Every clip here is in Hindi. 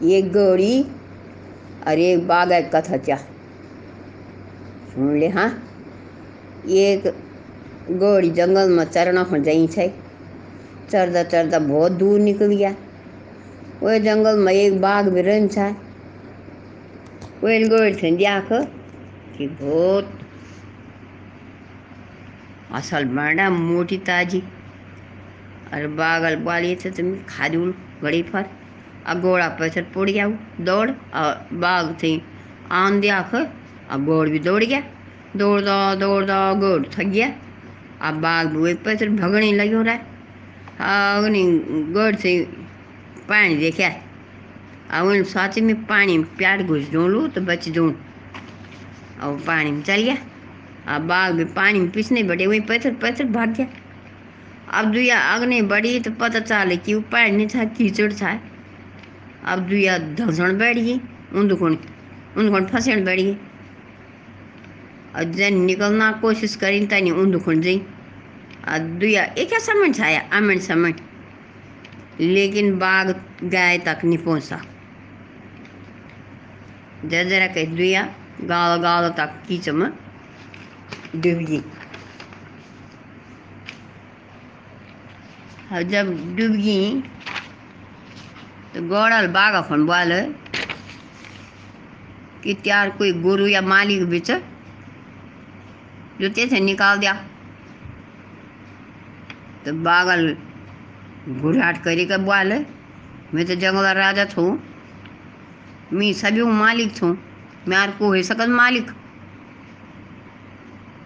एक गौड़ी और एक कथा चा सुन ले हाँ। एक गौड़ी जंगल में चरना हो जाई छै। चरदा चरदा बहुत दूर निकल गया। वह जंगल में एक बाघ भी रहन था वह गौड़ी थे देख कि बहुत असल बड़ा मोटी ताजी। और बागल बाली थे तुम खादुल घड़ी पर। गोड़ा पैसर पड़ गया दौड़ और बाघ थी। आन दिया अब गोड़ भी दौड़ गया। दौड़दा दौड़दा गोड़ थक गया। अब बाघ भी वही पैसर भगने लगे रहा। अग्नि गोड़ से पानी देखा अब साथ में पानी में प्यार घुस दूँ तो बच दूँ और पानी में चल गया। अब बाघ भी पानी में पीछने बढ़े वही पैसर पैसर भाग गया। अब दुया अग्नि बढ़ी तो पता चले कि वो पैर नहीं था, कीचड़ था। अब दुया धसण बैठ गई उन उन फसेण बैठ गई और जन निकलना कोशिश करी तनी उन जी और दुया एक समझ छाया अमन समझ लेकिन बाघ गाय तक नहीं पहुँचा। जरा जरा कह दुया गाल गाल तक कीच में डूब गई जब डूब गई तो गौड़ल बाघ अपन बोल कि त्यार कोई गुरु या मालिक बिच जो ते निकाल दिया। तो बागल घुराट करी का बोल मैं तो जंगल राजा थू मी सभी मालिक थू मैं को हो सकत मालिक?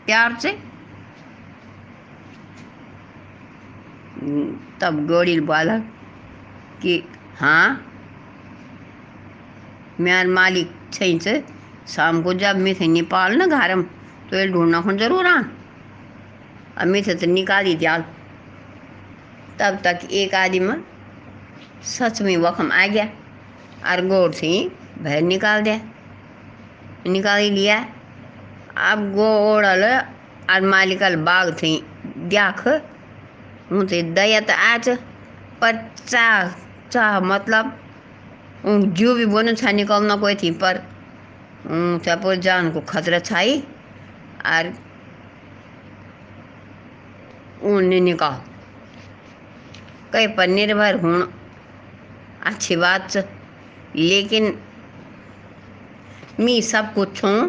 प्यार से? तब गौड़ी बोला कि हाँ? मैं मालिक छई से शाम को जब मैं थे नेपाल ना घरम तो ये ढूंढना खुन ज़रूर हाँ। अब मैं थे तो निकाली दिया। तब तक एक आदमी सच में वखम आ गया। और गोड़ से बाहर निकाल दिया। निकाल ही लिया। अब गोड़ल और मालिकल बाग थी, देख। हूँ तो दया तो आज, पर चाह मतलब जो भी बोन छा निकलना कोई थी, पर पर जान को खतरा छाई, और ऊन नहीं निकाल। कई पर निर्भर हूँ अच्छी बात लेकिन मी सब कुछ हूँ।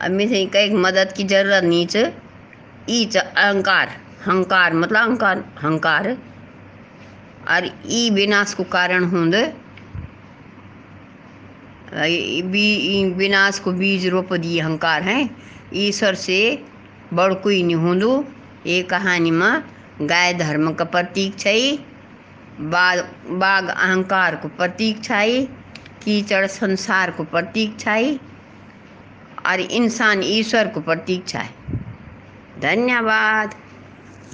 अब मुझे कई मदद की ज़रूरत नहीं च, ई अहंकार, हंकार मतलब अहंकार, हंकार। और ई विनाश को कारण होंद। विनाश को बीज रोप दिए अहंकार हैं। ईश्वर से बड़ कोई नहीं होंदो। ये कहानी में गाय धर्म का प्रतीक छै बाघ बाघ अहंकार को प्रतीक छै कीचड़ संसार को प्रतीक छै और इंसान ईश्वर को प्रतीक छै धन्यवाद।